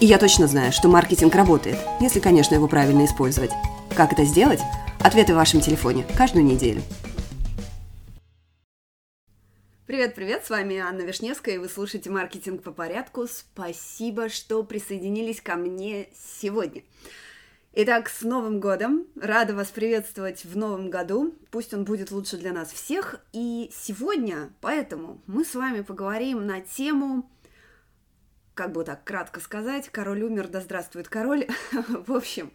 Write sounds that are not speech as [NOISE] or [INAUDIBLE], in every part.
и я точно знаю, что маркетинг работает, если, конечно, его правильно использовать. Как это сделать? Ответы в вашем телефоне каждую неделю. Привет-привет, с вами Анна Вишневская, и вы слушаете «Маркетинг по порядку». Спасибо, что присоединились ко мне сегодня. Итак, с Новым годом! Рада вас приветствовать в Новом году. Пусть он будет лучше для нас всех. И сегодня, поэтому, мы с вами поговорим на тему как бы так кратко сказать, король умер, да здравствует король. [LAUGHS] В общем,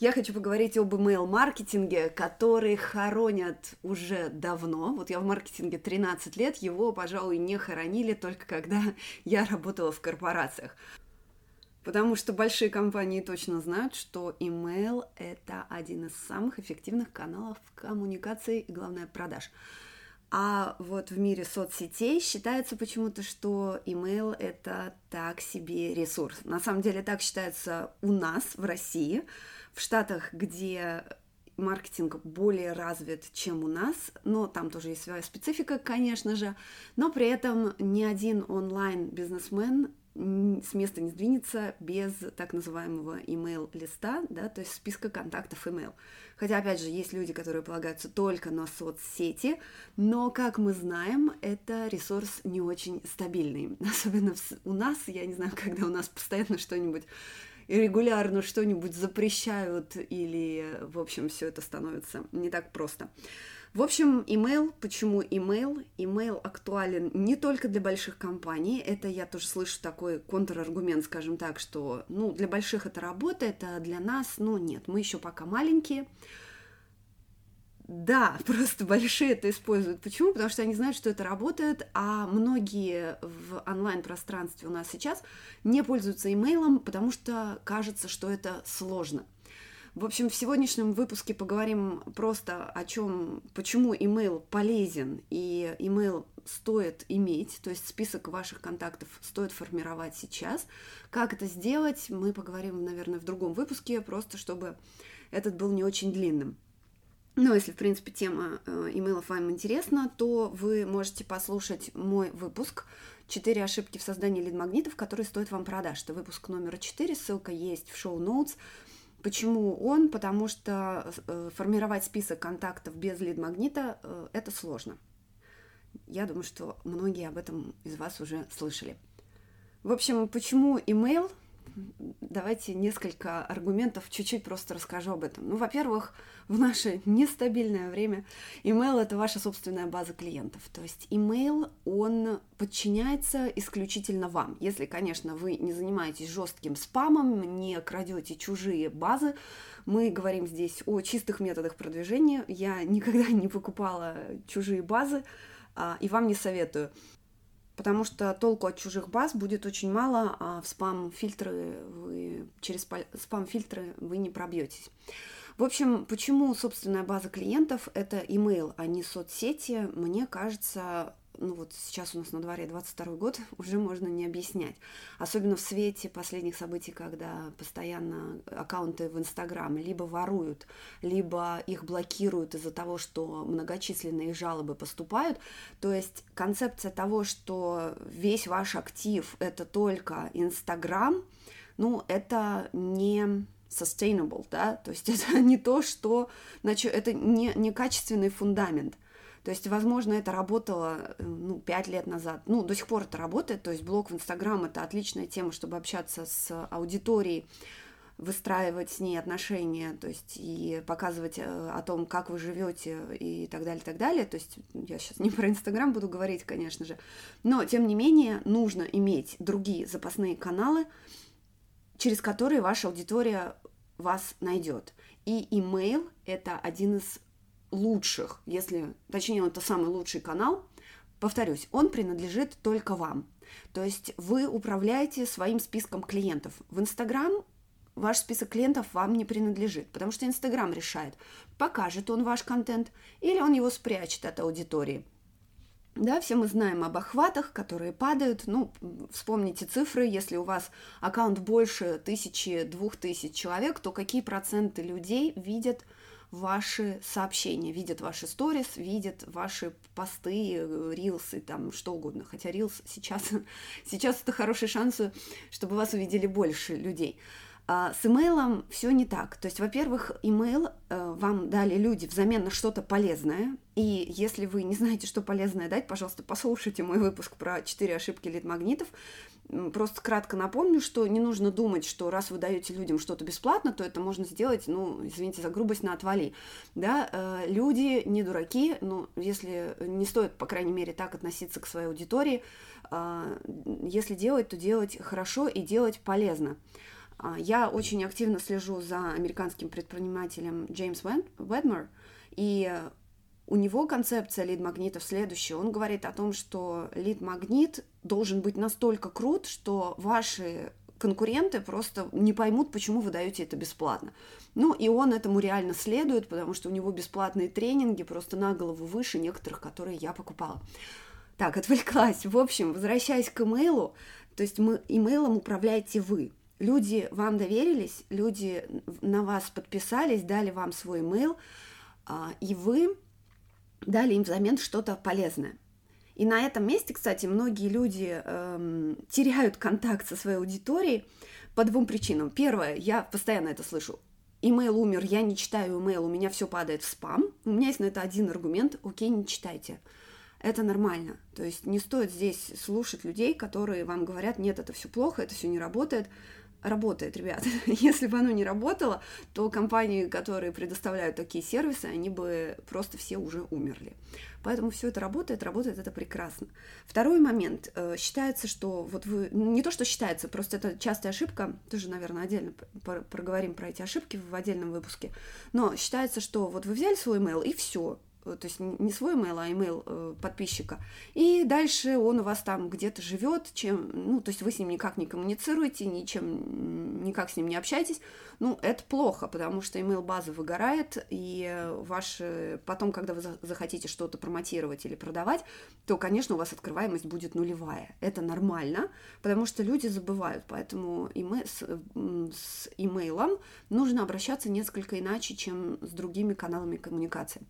я хочу поговорить об email-маркетинге, который хоронят уже давно. Вот я в маркетинге 13 лет, его, пожалуй, не хоронили только когда [LAUGHS] я работала в корпорациях. Потому что большие компании точно знают, что email – это один из самых эффективных каналов коммуникации и, главное, продаж. А вот в мире соцсетей считается почему-то, что email это так себе ресурс. На самом деле так считается у нас в России, в Штатах, где маркетинг более развит, чем у нас, но там тоже есть своя специфика, конечно же, но при этом ни один онлайн-бизнесмен с места не сдвинется без так называемого email-листа, да, то есть списка контактов email. Хотя, опять же, есть люди, которые полагаются только на соцсети, но, как мы знаем, это ресурс не очень стабильный. [LAUGHS] Особенно у нас, я не знаю, [LAUGHS] когда у нас постоянно что-нибудь регулярно что-нибудь запрещают или, в общем, все это становится не так просто. В общем, email, почему email? Email актуален не только для больших компаний, это я тоже слышу такой контраргумент, скажем так, что, ну, для больших это работает, а для нас, ну, нет, мы еще пока маленькие. Да, [LAUGHS] просто большие это используют. Почему? Потому что они знают, что это работает, а многие в онлайн-пространстве у нас сейчас не пользуются имейлом, потому что кажется, что это сложно. В общем, в сегодняшнем выпуске поговорим просто о чем, почему email полезен и email стоит иметь, то есть список ваших контактов стоит формировать сейчас. Как это сделать, мы поговорим, наверное, в другом выпуске, просто чтобы этот был не очень длинным. Но если, в принципе, тема э, имейлов вам интересна, то вы можете послушать мой выпуск «Четыре ошибки в создании лид-магнитов, которые стоят вам продаж». Это выпуск номер 4, ссылка есть в шоу-ноутс. Почему он? Потому что э, формировать список контактов без лид-магнита э, это сложно. Я думаю, что многие об этом из вас уже слышали. В общем, почему email давайте несколько аргументов, чуть-чуть просто расскажу об этом. Ну, во-первых, в наше нестабильное время email – это ваша собственная база клиентов. То есть email, он подчиняется исключительно вам. Если, конечно, вы не занимаетесь жестким спамом, не крадете чужие базы, мы говорим здесь о чистых методах продвижения. Я никогда [LAUGHS] не покупала чужие базы, а, и вам не советую потому что толку от чужих баз будет очень мало, а в спам-фильтры вы через спам-фильтры вы не пробьетесь. В общем, почему собственная база клиентов это email, а не соцсети, мне кажется, ну вот сейчас у нас на дворе 22 год, [LAUGHS] уже можно не объяснять. Особенно в свете последних событий, когда постоянно аккаунты в Инстаграм либо воруют, либо их блокируют из-за того, что многочисленные жалобы поступают. То есть концепция того, что весь ваш актив это только Инстаграм, ну, это не sustainable, да, то есть [LAUGHS] это не то, что, значит, это не, не качественный фундамент – то есть, возможно, это работало э, ну, 5 лет назад. Ну, до сих пор это работает. То есть блог в Инстаграм – это отличная тема, чтобы общаться с аудиторией, выстраивать с ней отношения, то есть и показывать э, о том, как вы живете и так далее, так далее. То есть я сейчас не [LAUGHS] про Инстаграм буду говорить, конечно же, но тем не менее нужно иметь другие запасные каналы, через которые ваша аудитория вас найдет. И email – это один из лучших, если, точнее, это самый лучший канал, повторюсь, он принадлежит только вам. То есть вы управляете своим списком клиентов. В Инстаграм ваш список клиентов вам не принадлежит, потому что Инстаграм решает, покажет он ваш контент или он его спрячет от аудитории. Да, все мы знаем об охватах, которые падают. Ну, вспомните цифры. Если у вас аккаунт больше тысячи, двух тысяч человек, то какие проценты людей видят ваши сообщения, видят ваши сторис, видят ваши посты, рилсы, там что угодно. Хотя рилс сейчас, [LAUGHS] сейчас это хороший шанс, чтобы вас увидели больше людей. А с имейлом все не так. То есть, во-первых, имейл э, вам дали люди взамен на что-то полезное. И если вы не знаете, что полезное дать, пожалуйста, послушайте мой выпуск про 4 ошибки лид-магнитов. Просто кратко напомню, что не нужно думать, что раз вы даете людям что-то бесплатно, то это можно сделать, ну, извините за грубость, на отвали. Да, э, люди не дураки, но если не стоит, по крайней мере, так относиться к своей аудитории, э, если делать, то делать хорошо и делать полезно. А, я очень активно слежу за американским предпринимателем Джеймс Ведмер, и у него концепция лид-магнитов следующая. Он говорит о том, что лид-магнит должен быть настолько крут, что ваши конкуренты просто не поймут, почему вы даете это бесплатно. Ну, и он этому реально следует, потому что у него бесплатные тренинги просто на голову выше некоторых, которые я покупала. Так, отвлеклась. В общем, возвращаясь к имейлу, то есть мы имейлом управляете вы люди вам доверились, люди на вас подписались, дали вам свой email, а, и вы дали им взамен что-то полезное. И на этом месте, кстати, многие люди эм, теряют контакт со своей аудиторией по двум причинам. Первое, я постоянно это слышу. Имейл умер, я не читаю имейл, у меня все падает в спам. У меня есть на это один аргумент. Окей, не читайте. Это нормально. То есть не стоит здесь слушать людей, которые вам говорят, нет, это все плохо, это все не работает работает, ребят. [LAUGHS] Если бы оно не работало, то компании, которые предоставляют такие сервисы, они бы просто все уже умерли. Поэтому все это работает, работает это прекрасно. Второй момент. Э, считается, что вот вы... Не то, что считается, просто это частая ошибка. Тоже, наверное, отдельно проговорим про эти ошибки в отдельном выпуске. Но считается, что вот вы взяли свой email и все. Э, то есть не свой email, а email э, подписчика. И дальше он у вас там где-то живет, чем, ну, то есть вы с ним никак не коммуницируете, ничем, никак с ним не общаетесь. Ну, это плохо, потому что email база выгорает, и ваш, потом, когда вы захотите что-то промотировать или продавать, то, конечно, у вас открываемость будет нулевая. Это нормально, потому что люди забывают, поэтому с, с имейлом нужно обращаться несколько иначе, чем с другими каналами коммуникации.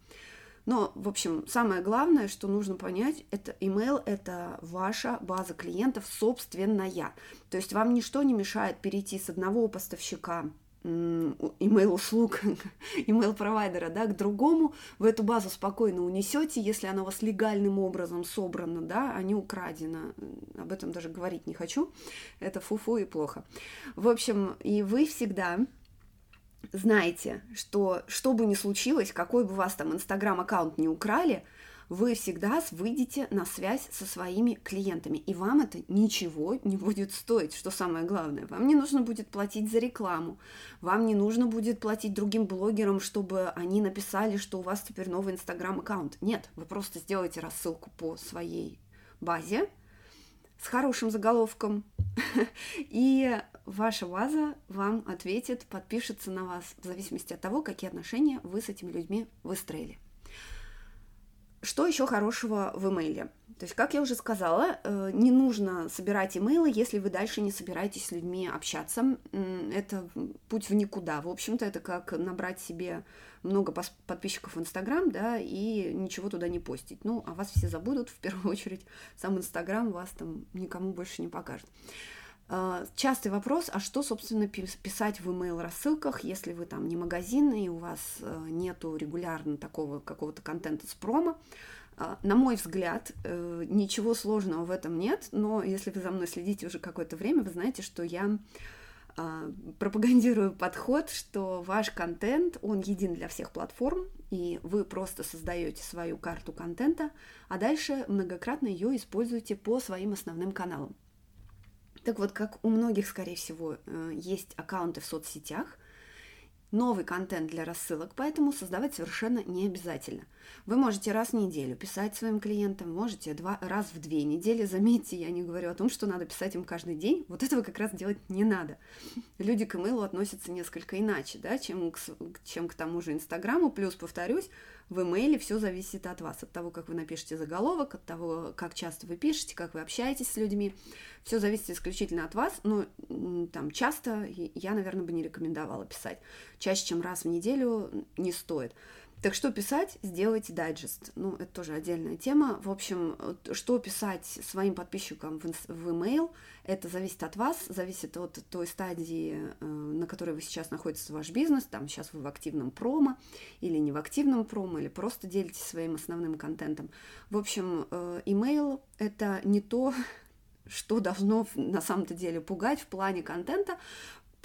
Но, в общем, самое главное, что нужно понять, это email – это ваша база клиентов собственная. То есть вам ничто не мешает перейти с одного поставщика email услуг, [LAUGHS] email провайдера, да, к другому, в эту базу спокойно унесете, если она у вас легальным образом собрана, да, а не украдена. Об этом даже говорить не хочу. Это фу-фу и плохо. В общем, и вы всегда знайте, что что бы ни случилось, какой бы вас там инстаграм-аккаунт не украли, вы всегда выйдете на связь со своими клиентами, и вам это ничего не будет стоить, что самое главное. Вам не нужно будет платить за рекламу, вам не нужно будет платить другим блогерам, чтобы они написали, что у вас теперь новый инстаграм-аккаунт. Нет, вы просто сделаете рассылку по своей базе с хорошим заголовком, [LAUGHS] и ваша база вам ответит, подпишется на вас в зависимости от того, какие отношения вы с этими людьми выстроили. Что еще хорошего в имейле? То есть, как я уже сказала, э, не нужно собирать имейлы, если вы дальше не собираетесь с людьми общаться. Это путь в никуда. В общем-то, это как набрать себе много подписчиков в Инстаграм, да, и ничего туда не постить. Ну, а вас все забудут, в первую [LAUGHS] очередь, сам Инстаграм вас там никому больше не покажет. А, частый вопрос, а что, собственно, писать в email рассылках, если вы там не магазин и у вас э, нету регулярно такого какого-то контента с промо. А, на мой взгляд, э, ничего сложного в этом нет, но если вы за мной следите уже какое-то время, вы знаете, что я а, пропагандирую подход, что ваш контент, он един для всех платформ, и вы просто создаете свою карту контента, а дальше многократно ее используете по своим основным каналам. Так вот, как у многих, скорее всего, э, есть аккаунты в соцсетях, новый контент для рассылок, поэтому создавать совершенно не обязательно. Вы можете раз в неделю писать своим клиентам, можете два, раз в две недели. [LAUGHS] Заметьте, я не говорю о том, что надо писать им каждый день. Вот этого как раз делать не надо. Люди к имейлу относятся несколько иначе, да, чем к, чем к тому же Инстаграму. Плюс, повторюсь, в имейле все зависит от вас, от того, как вы напишете заголовок, от того, как часто вы пишете, как вы общаетесь с людьми. Все зависит исключительно от вас, но там часто я, наверное, бы не рекомендовала писать. Чаще, чем раз в неделю не стоит. Так что писать, сделайте дайджест. Ну, это тоже отдельная тема. В общем, что писать своим подписчикам в, в email, это зависит от вас, зависит от той стадии, э, на которой вы сейчас находитесь ваш бизнес. Там сейчас вы в активном промо или не в активном промо, или просто делитесь своим основным контентом. В общем, э, email — это не то, [LAUGHS] что должно на самом-то деле пугать в плане контента,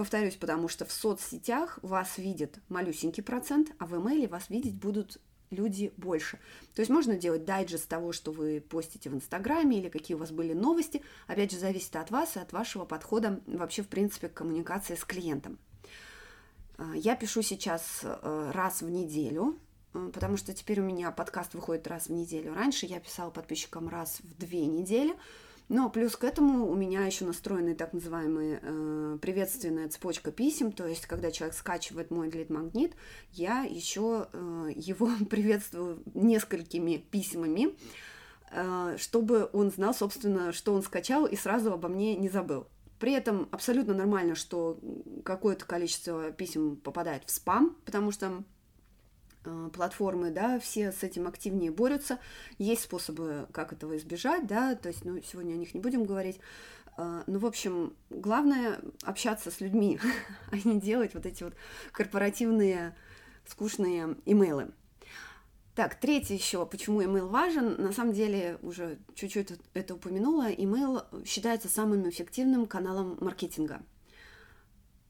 Повторюсь, потому что в соцсетях вас видит малюсенький процент, а в имейле вас видеть будут люди больше. То есть можно делать дайджест того, что вы постите в Инстаграме или какие у вас были новости. Опять же, зависит от вас и от вашего подхода вообще, в принципе, к коммуникации с клиентом. А, я пишу сейчас э, раз в неделю, э, потому что теперь у меня подкаст выходит раз в неделю. Раньше я писала подписчикам раз в две недели. Но плюс к этому у меня еще настроены так называемые э, приветственная цепочка писем, то есть когда человек скачивает мой лид-магнит, я еще э, его [LAUGHS] приветствую несколькими письмами, э, чтобы он знал, собственно, что он скачал и сразу обо мне не забыл. При этом абсолютно нормально, что какое-то количество писем попадает в спам, потому что платформы, да, все с этим активнее борются. Есть способы, как этого избежать, да, то есть, ну, сегодня о них не будем говорить. Э, ну, в общем, главное общаться с людьми, [LAUGHS] а не делать вот эти вот корпоративные скучные имейлы. Так, третье еще, почему email важен. На самом деле, уже чуть-чуть это упомянула, email считается самым эффективным каналом маркетинга –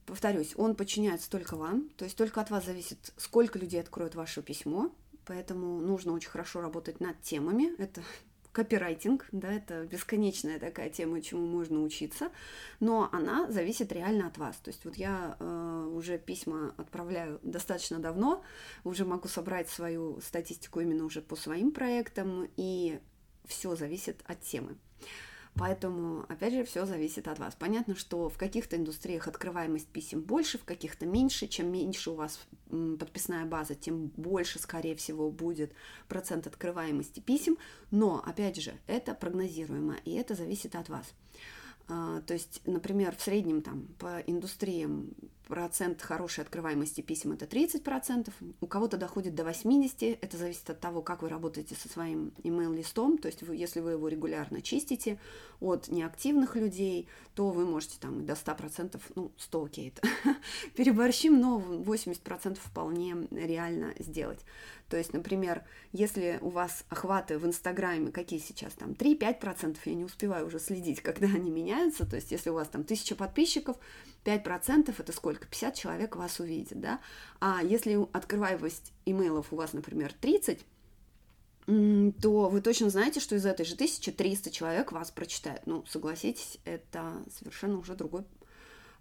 повторюсь, он подчиняется только вам, то есть только от вас зависит, сколько людей откроют ваше письмо, поэтому нужно очень хорошо работать над темами, это [LAUGHS] копирайтинг, да, это бесконечная такая тема, чему можно учиться, но она зависит реально от вас. То есть вот я э, уже письма отправляю достаточно давно, уже могу собрать свою статистику именно уже по своим проектам, и все зависит от темы. Поэтому, опять же, все зависит от вас. Понятно, что в каких-то индустриях открываемость писем больше, в каких-то меньше. Чем меньше у вас подписная база, тем больше, скорее всего, будет процент открываемости писем. Но, опять же, это прогнозируемо, и это зависит от вас. А, то есть, например, в среднем там по индустриям процент хорошей открываемости писем это 30%, у кого-то доходит до 80%, это зависит от того, как вы работаете со своим email-листом, то есть вы, если вы его регулярно чистите от неактивных людей, то вы можете там до 100%, ну 100 окей, [LAUGHS] переборщим, но 80% вполне реально сделать. То есть, например, если у вас охваты в Инстаграме, какие сейчас там, 3-5%, я не успеваю уже следить, [LAUGHS] когда они меняются, то есть если у вас там 1000 подписчиков, 5% это сколько? 50 человек вас увидит, да? А если открываемость имейлов у вас, например, 30, то вы точно знаете, что из этой же 1300 человек вас прочитают. Ну, согласитесь, это совершенно уже другой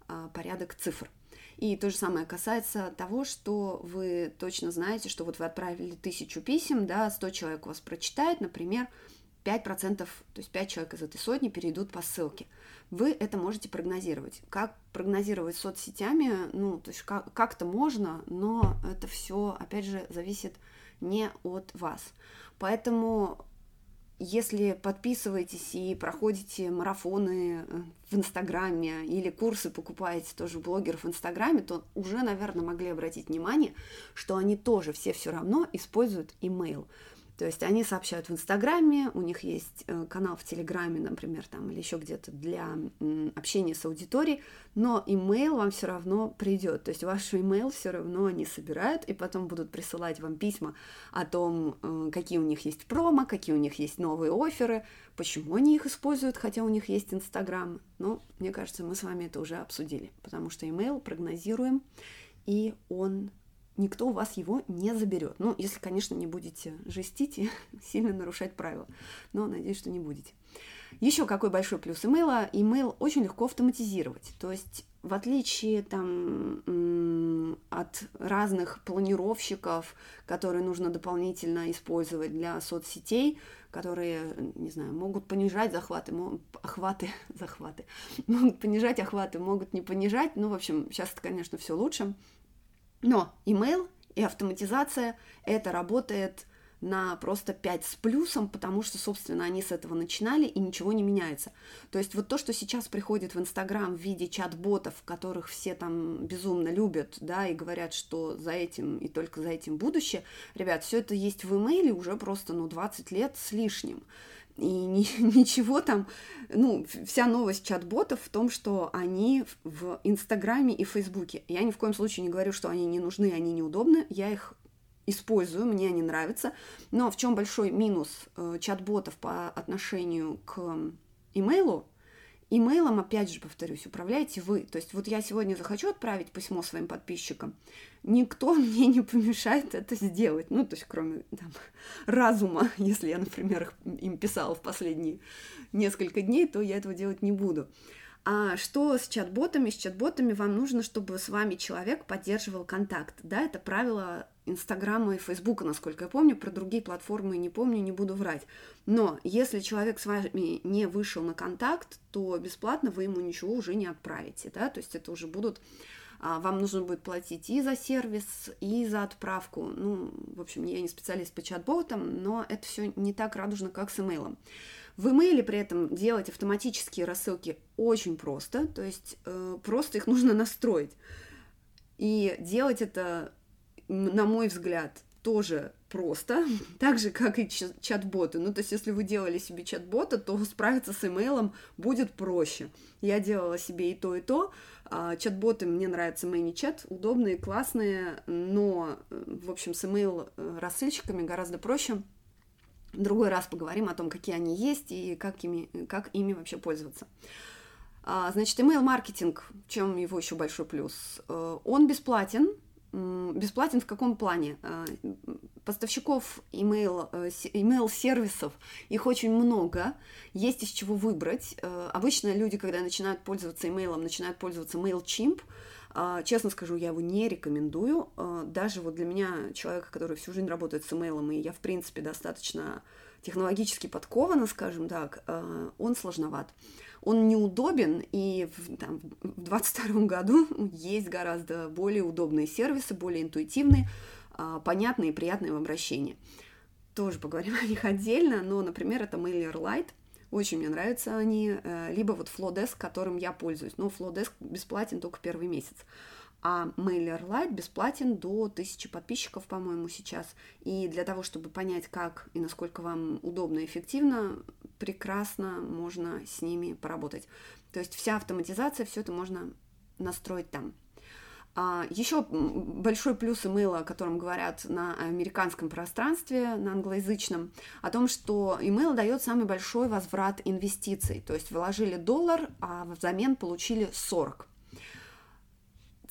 а, порядок цифр. И то же самое касается того, что вы точно знаете, что вот вы отправили тысячу писем, да, 100 человек вас прочитает, например, 5%, то есть 5 человек из этой сотни перейдут по ссылке. Вы это можете прогнозировать. Как прогнозировать соцсетями, ну, то есть как-то можно, но это все, опять же, зависит не от вас. Поэтому если подписываетесь и проходите марафоны э, в Инстаграме или курсы покупаете тоже блогеров в Инстаграме, то уже, наверное, могли обратить внимание, что они тоже все все равно используют имейл. То есть они сообщают в Инстаграме, у них есть э, канал в Телеграме, например, там, или еще где-то для общения с аудиторией, но имейл вам все равно придет. То есть ваш имейл все равно они собирают и потом будут присылать вам письма о том, э, какие у них есть промо, какие у них есть новые оферы, почему они их используют, хотя у них есть Инстаграм. Ну, мне кажется, мы с вами это уже обсудили, потому что имейл прогнозируем, и он никто у вас его не заберет. Ну, если, конечно, не будете жестить и [LAUGHS] сильно нарушать правила. Но надеюсь, что не будете. Еще какой большой плюс имейла? Имейл очень легко автоматизировать. То есть, в отличие там от разных планировщиков, которые нужно дополнительно использовать для соцсетей, которые, не знаю, могут понижать захваты, охваты, [LAUGHS] захваты, могут понижать охваты, могут не понижать. Ну, в общем, сейчас это, конечно, все лучше. Но email и автоматизация это работает на просто 5 с плюсом, потому что, собственно, они с этого начинали, и ничего не меняется. То есть вот то, что сейчас приходит в Инстаграм в виде чат-ботов, которых все там безумно любят, да, и говорят, что за этим и только за этим будущее, ребят, все это есть в имейле уже просто, ну, 20 лет с лишним. И ни, [LAUGHS] ничего там, ну, вся новость чат-ботов в том, что они в Инстаграме и Фейсбуке. Я ни в коем случае не говорю, что они не нужны, они неудобны. Я их использую, мне они нравятся. Но в чем большой минус э, чат-ботов по отношению к имейлу? Имейлом, опять же, повторюсь, управляете вы. То есть вот я сегодня захочу отправить письмо своим подписчикам, никто [LAUGHS] мне не помешает это сделать. Ну, то есть кроме там, [LAUGHS] разума, [LAUGHS] если я, например, им писала в последние несколько дней, то я этого делать не буду. А что с чат-ботами? С чат-ботами вам нужно, чтобы с вами человек поддерживал контакт. Да, это правило Инстаграма и Фейсбука, насколько я помню, про другие платформы не помню, не буду врать. Но если человек с вами не вышел на контакт, то бесплатно вы ему ничего уже не отправите, да, то есть это уже будут а, вам нужно будет платить и за сервис, и за отправку. Ну, в общем, я не специалист по чат-ботам, но это все не так радужно, как с имейлом. В имейле при этом делать автоматические рассылки очень просто, то есть э, просто их нужно настроить. И делать это, на мой взгляд, тоже просто, [LAUGHS] так же, как и чат-боты. Ну, то есть, если вы делали себе чат-бота, то справиться с имейлом будет проще. Я делала себе и то, и то. А, чат-боты мне нравятся ManyChat, удобные, классные, но, э, в общем, с имейл-рассылщиками гораздо проще другой раз поговорим о том, какие они есть и как ими, как ими вообще пользоваться. А, значит, email-маркетинг, в чем его еще большой плюс? Э, он бесплатен. Бесплатен в каком плане? А, поставщиков email, э, email сервисов их очень много, есть из чего выбрать. Э, обычно люди, когда начинают пользоваться имейлом, начинают пользоваться MailChimp, а, честно скажу, я его не рекомендую. А, даже вот для меня, человека, который всю жизнь работает с имейлом, и я, в принципе, достаточно технологически подкована, скажем так, он сложноват. Он неудобен, и в, там, в 22 году [LAUGHS] есть гораздо более удобные сервисы, более интуитивные, понятные и приятные в обращении. Тоже поговорим [LAUGHS] о них отдельно, но, например, это MailerLite – очень мне нравятся они. Э, либо вот Flowdesk, которым я пользуюсь. Но Flowdesk бесплатен только первый месяц. А MailerLite бесплатен до 1000 подписчиков, по-моему, сейчас. И для того, чтобы понять, как и насколько вам удобно и эффективно, прекрасно можно с ними поработать. То есть вся автоматизация, все это можно настроить там. А, еще большой плюс имейла, о котором говорят на американском пространстве, на англоязычном, о том, что имейл дает самый большой возврат инвестиций. То есть вложили доллар, а взамен получили 40.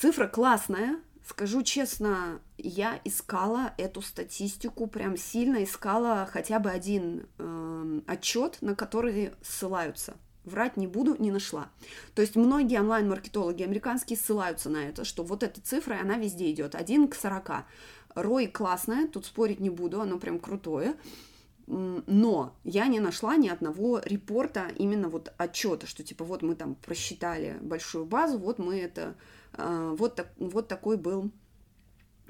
Цифра классная, Скажу честно, я искала эту статистику, прям сильно искала хотя бы один э, отчет, на который ссылаются врать не буду, не нашла. То есть многие онлайн-маркетологи американские ссылаются на это, что вот эта цифра, она везде идет, 1 к 40. Рой классная, тут спорить не буду, оно прям крутое. Но я не нашла ни одного репорта, именно вот отчета, что типа вот мы там просчитали большую базу, вот мы это, вот, так, вот такой был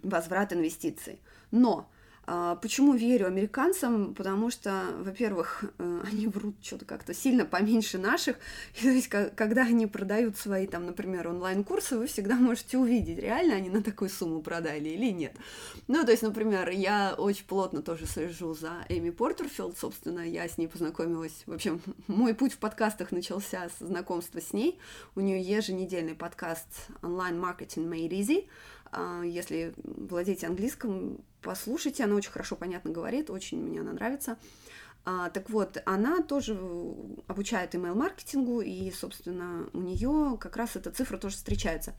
возврат инвестиций. Но а, почему верю американцам? Потому что, во-первых, э, они врут что-то как-то сильно поменьше наших. [LAUGHS] И, то есть, когда они продают свои, там, например, онлайн-курсы, вы всегда можете увидеть, реально они на такую сумму продали или нет. Ну, то есть, например, я очень плотно тоже слежу за Эми Портерфилд, собственно, я с ней познакомилась. В общем, [LAUGHS] мой путь в подкастах начался с знакомства с ней. У нее еженедельный подкаст онлайн-маркетинг Made Easy. А, если владеете английским, послушайте, она очень хорошо, понятно говорит, очень мне она нравится. А, так вот, она тоже обучает email-маркетингу, и, собственно, у нее как раз эта цифра тоже встречается.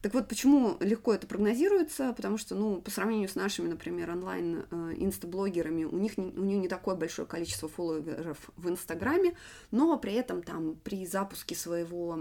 Так вот, почему легко это прогнозируется? Потому что, ну, по сравнению с нашими, например, онлайн-инстаблогерами, у них у нее не такое большое количество фолловеров в Инстаграме, но при этом там при запуске своего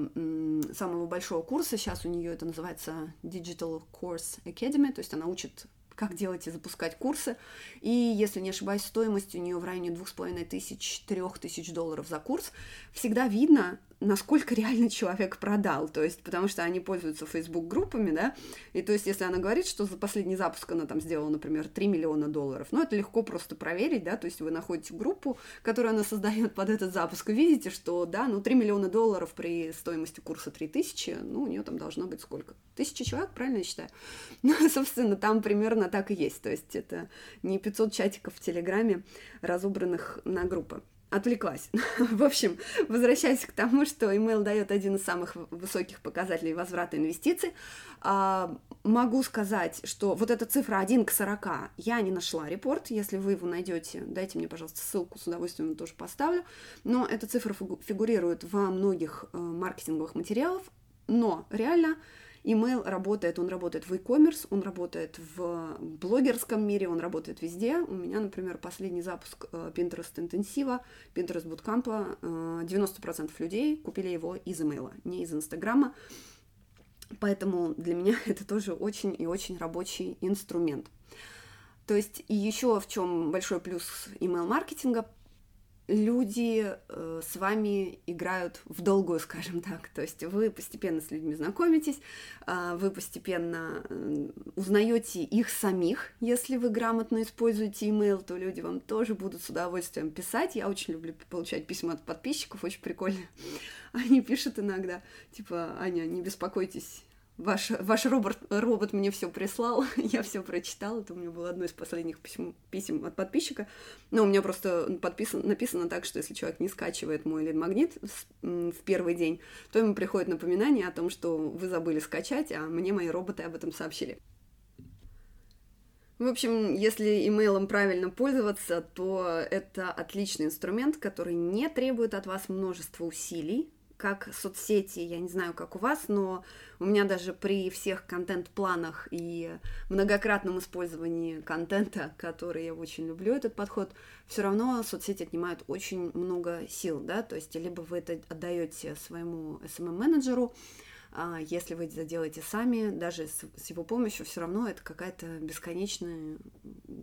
самого большого курса, сейчас у нее это называется Digital Course Academy, то есть она учит как делать и запускать курсы. И, если не ошибаюсь, стоимость у нее в районе двух с половиной тысяч, трех тысяч долларов за курс. Всегда видно, насколько реально человек продал, то есть, потому что они пользуются Facebook группами, да, и то есть, если она говорит, что за последний запуск она там сделала, например, 3 миллиона долларов, ну, это легко просто проверить, да, то есть вы находите группу, которую она создает под этот запуск, и видите, что, да, ну, 3 миллиона долларов при стоимости курса 3000, ну, у нее там должно быть сколько? Тысяча человек, правильно я считаю? [LAUGHS] Ну, собственно, там примерно так и есть, то есть это не 500 чатиков в Телеграме, разобранных на группы отвлеклась. [LAUGHS] в общем, возвращаясь к тому, что email дает один из самых высоких показателей возврата инвестиций, а, могу сказать, что вот эта цифра 1 к 40 я не нашла репорт. Если вы его найдете, дайте мне, пожалуйста, ссылку, с удовольствием тоже поставлю. Но эта цифра фигурирует во многих э, маркетинговых материалах, но реально Email работает, он работает в e-commerce, он работает в блогерском мире, он работает везде. У меня, например, последний запуск э, Pinterest интенсива, Pinterest Bootcamp, 90% людей купили его из email, не из Инстаграма. Поэтому для меня [LAUGHS] это тоже очень и очень рабочий инструмент. То есть и еще в чем большой плюс email-маркетинга, люди э, с вами играют в долгую, скажем так. То есть вы постепенно с людьми знакомитесь, э, вы постепенно узнаете их самих. Если вы грамотно используете email, то люди вам тоже будут с удовольствием писать. Я очень люблю получать письма от подписчиков, очень прикольно. [LAUGHS] Они пишут иногда, типа, Аня, не беспокойтесь, Ваш, ваш робот, робот мне все прислал, [LAUGHS] я все прочитала. Это у меня было одно из последних писем, писем от подписчика. Но у меня просто подписан, написано так, что если человек не скачивает мой лид-магнит в первый день, то ему приходит напоминание о том, что вы забыли скачать, а мне мои роботы об этом сообщили. В общем, если имейлом правильно пользоваться, то это отличный инструмент, который не требует от вас множества усилий, как соцсети, я не знаю, как у вас, но у меня даже при всех контент-планах и многократном использовании контента, который я очень люблю этот подход, все равно соцсети отнимают очень много сил, да, то есть либо вы это отдаете своему SMM-менеджеру, если вы это делаете сами, даже с, его помощью, все равно это какая-то бесконечная,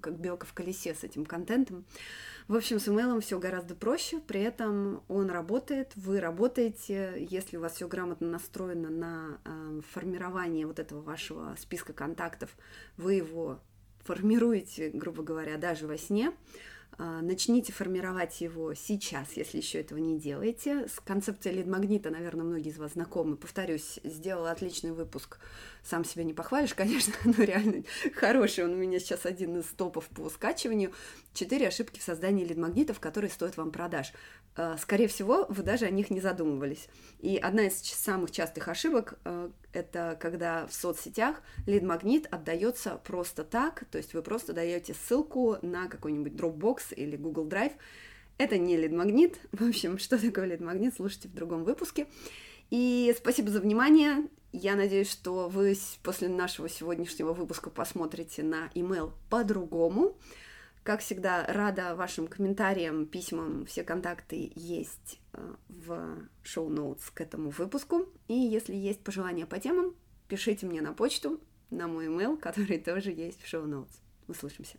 как белка в колесе с этим контентом. В общем, с email все гораздо проще, при этом он работает, вы работаете, если у вас все грамотно настроено на э, формирование вот этого вашего списка контактов, вы его формируете, грубо говоря, даже во сне, а, начните формировать его сейчас, если еще этого не делаете. С концепцией лид-магнита, наверное, многие из вас знакомы. Повторюсь, сделала отличный выпуск. Сам себя не похвалишь, [LAUGHS] конечно, но реально хороший. Он у меня сейчас один из топов по скачиванию. Четыре ошибки в создании лид-магнитов, которые стоят вам продаж. А, скорее всего, вы даже о них не задумывались. И одна из самых частых ошибок а, – это когда в соцсетях лид-магнит отдается просто так, то есть вы просто даете ссылку на какой-нибудь Dropbox или Google Drive. Это не лид-магнит. [LAUGHS] В общем, что такое лид-магнит, слушайте в другом выпуске. И спасибо за внимание. Я надеюсь, что вы после нашего сегодняшнего выпуска посмотрите на email по-другому. Как всегда, рада вашим комментариям, письмам. Все контакты есть э, в шоу-ноутс к этому выпуску. И если есть пожелания по темам, пишите мне на почту, на мой email, [LAUGHS] который тоже есть в шоу-ноутс. Услышимся.